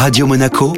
Radio Monaco,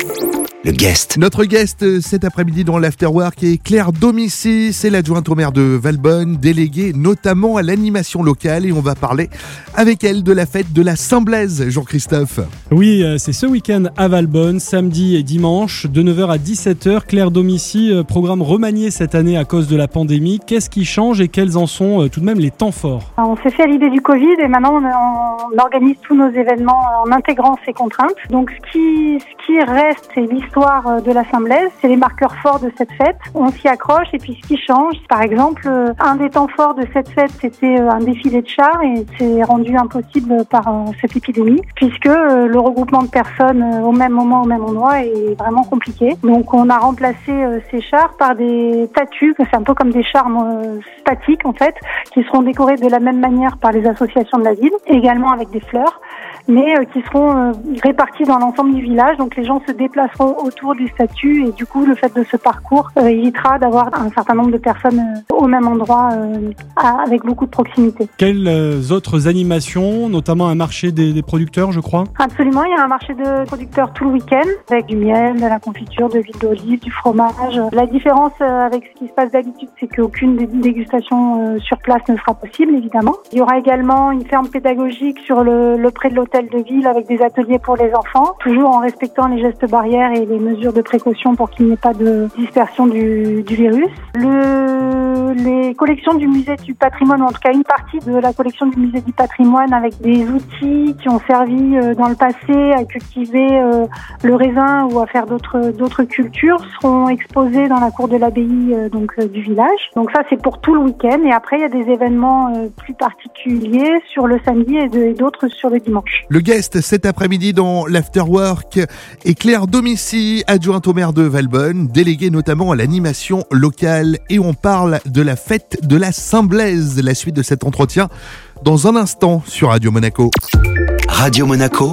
le guest. Notre guest euh, cet après-midi dans l'Afterwork est Claire Domici, c'est l'adjointe au maire de Valbonne, déléguée notamment à l'animation locale et on va parler avec elle de la fête de la Saint-Blaise, Jean-Christophe. Oui, euh, c'est ce week-end à Valbonne, samedi et dimanche, de 9h à 17h. Claire Domici, euh, programme remanié cette année à cause de la pandémie. Qu'est-ce qui change et quels en sont tout de même les temps forts? On s'est fait à l'idée du Covid et maintenant on, organise tous nos événements en intégrant ces contraintes. Donc ce qui, ce qui reste, c'est l'histoire euh, de la Saint-Blaise. C'est les marqueurs forts de cette fête. On s'y accroche et puis ce qui change, par exemple, euh, un des temps forts de cette fête, c'était euh, un défilé de chars et c'est rendu impossible par cette épidémie puisque le regroupement de personnes au même moment, au même endroit est vraiment compliqué. Donc on a remplacé ces chars par des statues, c'est un peu comme des chars statiques en fait, qui seront décorés de la même manière par les associations de la ville, également avec des fleurs mais qui seront répartis dans l'ensemble du village. Donc les gens se déplaceront autour du statut et du coup le fait de ce parcours euh, évitera d'avoir un certain nombre de personnes au même endroit avec beaucoup de proximité. Quelles autres animations, notamment un marché des, producteurs, je crois? Absolument, il y a un marché de producteurs tout le week-end avec du miel, de la confiture, de l'huile d'olive, du fromage. La différence avec ce qui se passe d'habitude, c'est qu'aucune dégustation sur place ne sera possible, évidemment. Il y aura également une ferme pédagogique sur le, le pré de l'hôtel de ville avec des ateliers pour les enfants, toujours en respectant les gestes barrières et les mesures de précaution pour qu'il n'y ait pas de dispersion du, virus. Le, les collections du musée du patrimoine, en tout cas une partie de la collection du musée du patrimoine avec des outils qui ont servi euh, dans le passé à cultiver euh, le raisin ou à faire d'autres cultures seront exposés dans la cour de l'abbaye euh, donc du village. Donc ça c'est pour tout le week-end et après il y a des événements plus particuliers sur le samedi et d'autres sur le dimanche. Le guest cet après-midi dans l'Afterwork est Claire adjointe au maire de Valbonne, déléguée notamment à l'animation locale. Et on parle de la fête de la Saint-Blaise, la suite de cet entretien dans un instant sur Radio Monaco. Radio Monaco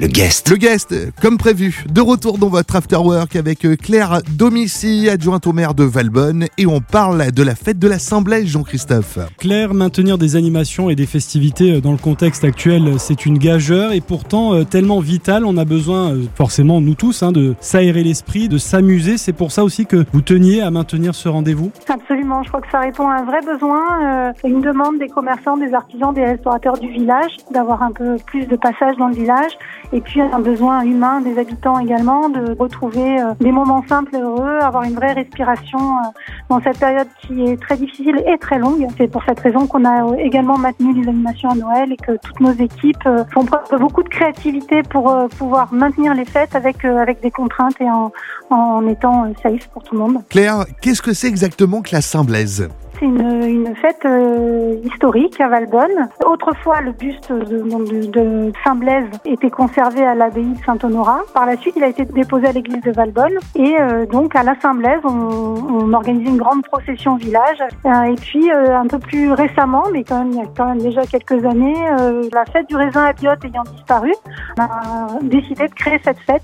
le guest. Le guest, comme prévu, de retour dans votre afterwork avec euh, Claire Domici, adjointe au maire de Valbonne, et on parle de la fête de la l'Assemblée, Jean-Christophe. Claire, maintenir des animations et des festivités euh, dans le contexte actuel, euh, c'est une gageure et pourtant tellement vital. On a besoin, forcément, nous tous, hein, de s'aérer l'esprit, de s'amuser. C'est pour ça aussi que vous teniez à maintenir ce rendez-vous Absolument, je crois que ça répond à un vrai besoin, une demande des commerçants, des artisans, des restaurateurs du village, d'avoir un peu plus de passage dans le village et puis un besoin humain des habitants également de retrouver euh, des moments simples et heureux, avoir une vraie respiration euh, dans cette période qui est très difficile et très longue. C'est pour cette raison qu'on a également maintenu les animations à Noël et que toutes nos équipes euh, font preuve de beaucoup de créativité pour pouvoir maintenir les fêtes avec, avec des contraintes et en, en étant safe pour tout le monde. Claire, qu'est-ce que c'est exactement que la Saint-Blaise c'est une, fête euh, historique à Valbonne. Autrefois, le buste de, de, Saint-Blaise était conservé à l'abbaye de Saint-Honorat. Par la suite, il a été déposé à l'église de Valbonne. Et euh, donc, à la Saint-Blaise, on, organisait une grande procession au village. Euh, et puis, un peu plus récemment, mais quand même, il y a quand même déjà quelques années, la fête du raisin à Biote ayant disparu, on a décidé de créer cette fête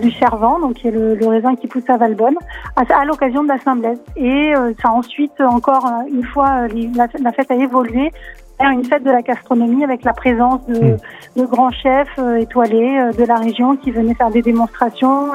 du Servant, donc qui est le, le, raisin qui pousse à Valbonne, à, à l'occasion de la Saint-Blaise. Et ça a ensuite encore une fois euh, la, fête a évolué, une fête de la gastronomie avec la présence de, hmm. de grands chefs euh, étoilés euh, de la région qui venaient faire des démonstrations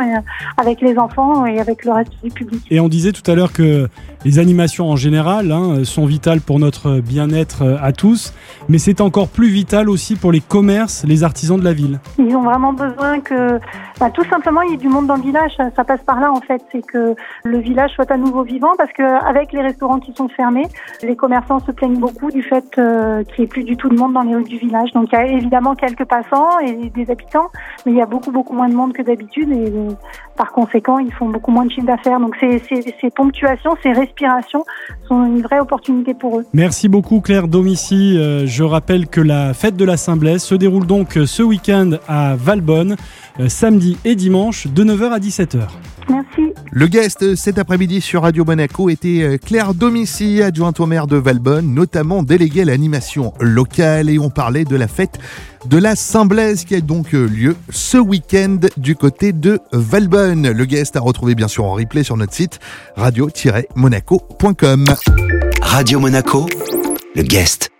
avec les enfants et avec le reste du public. Et on disait tout à l'heure que les animations en général hein, sont vitales pour notre bien-être à tous, mais c'est encore plus vital aussi pour les commerces, les artisans de la ville. Ils ont vraiment besoin que bah, tout simplement il y ait du monde dans le village. Ça, passe par là en fait, c'est que le village soit à nouveau vivant parce qu'avec les restaurants qui sont fermés, les commerçants se plaignent beaucoup du fait euh, qu'il n'y ait plus du tout de monde dans les rues du village. Donc il y a évidemment quelques passants et des habitants, mais il y a beaucoup beaucoup moins de monde que d'habitude et par conséquent ils font beaucoup moins de chiffre d'affaires. Donc ces, ces, ponctuations, ces respirations sont une vraie opportunité pour eux. Merci beaucoup Claire Domici. Euh, je rappelle que la fête de la Saint-Blaise se déroule donc ce week-end à Valbonne, euh, samedi et dimanche de 9h à 17h. Merci. Le guest cet après-midi sur Radio Monaco était euh, Claire Domici, adjointe au maire de Valbonne, notamment déléguée à l'animation locale et on parlait de la fête de la Saint-Blaise qui a donc euh, lieu ce week-end du côté de Valbonne. Le guest a retrouvé bien sûr en replay sur notre site radio-monaco.com. Radio Monaco, le guest.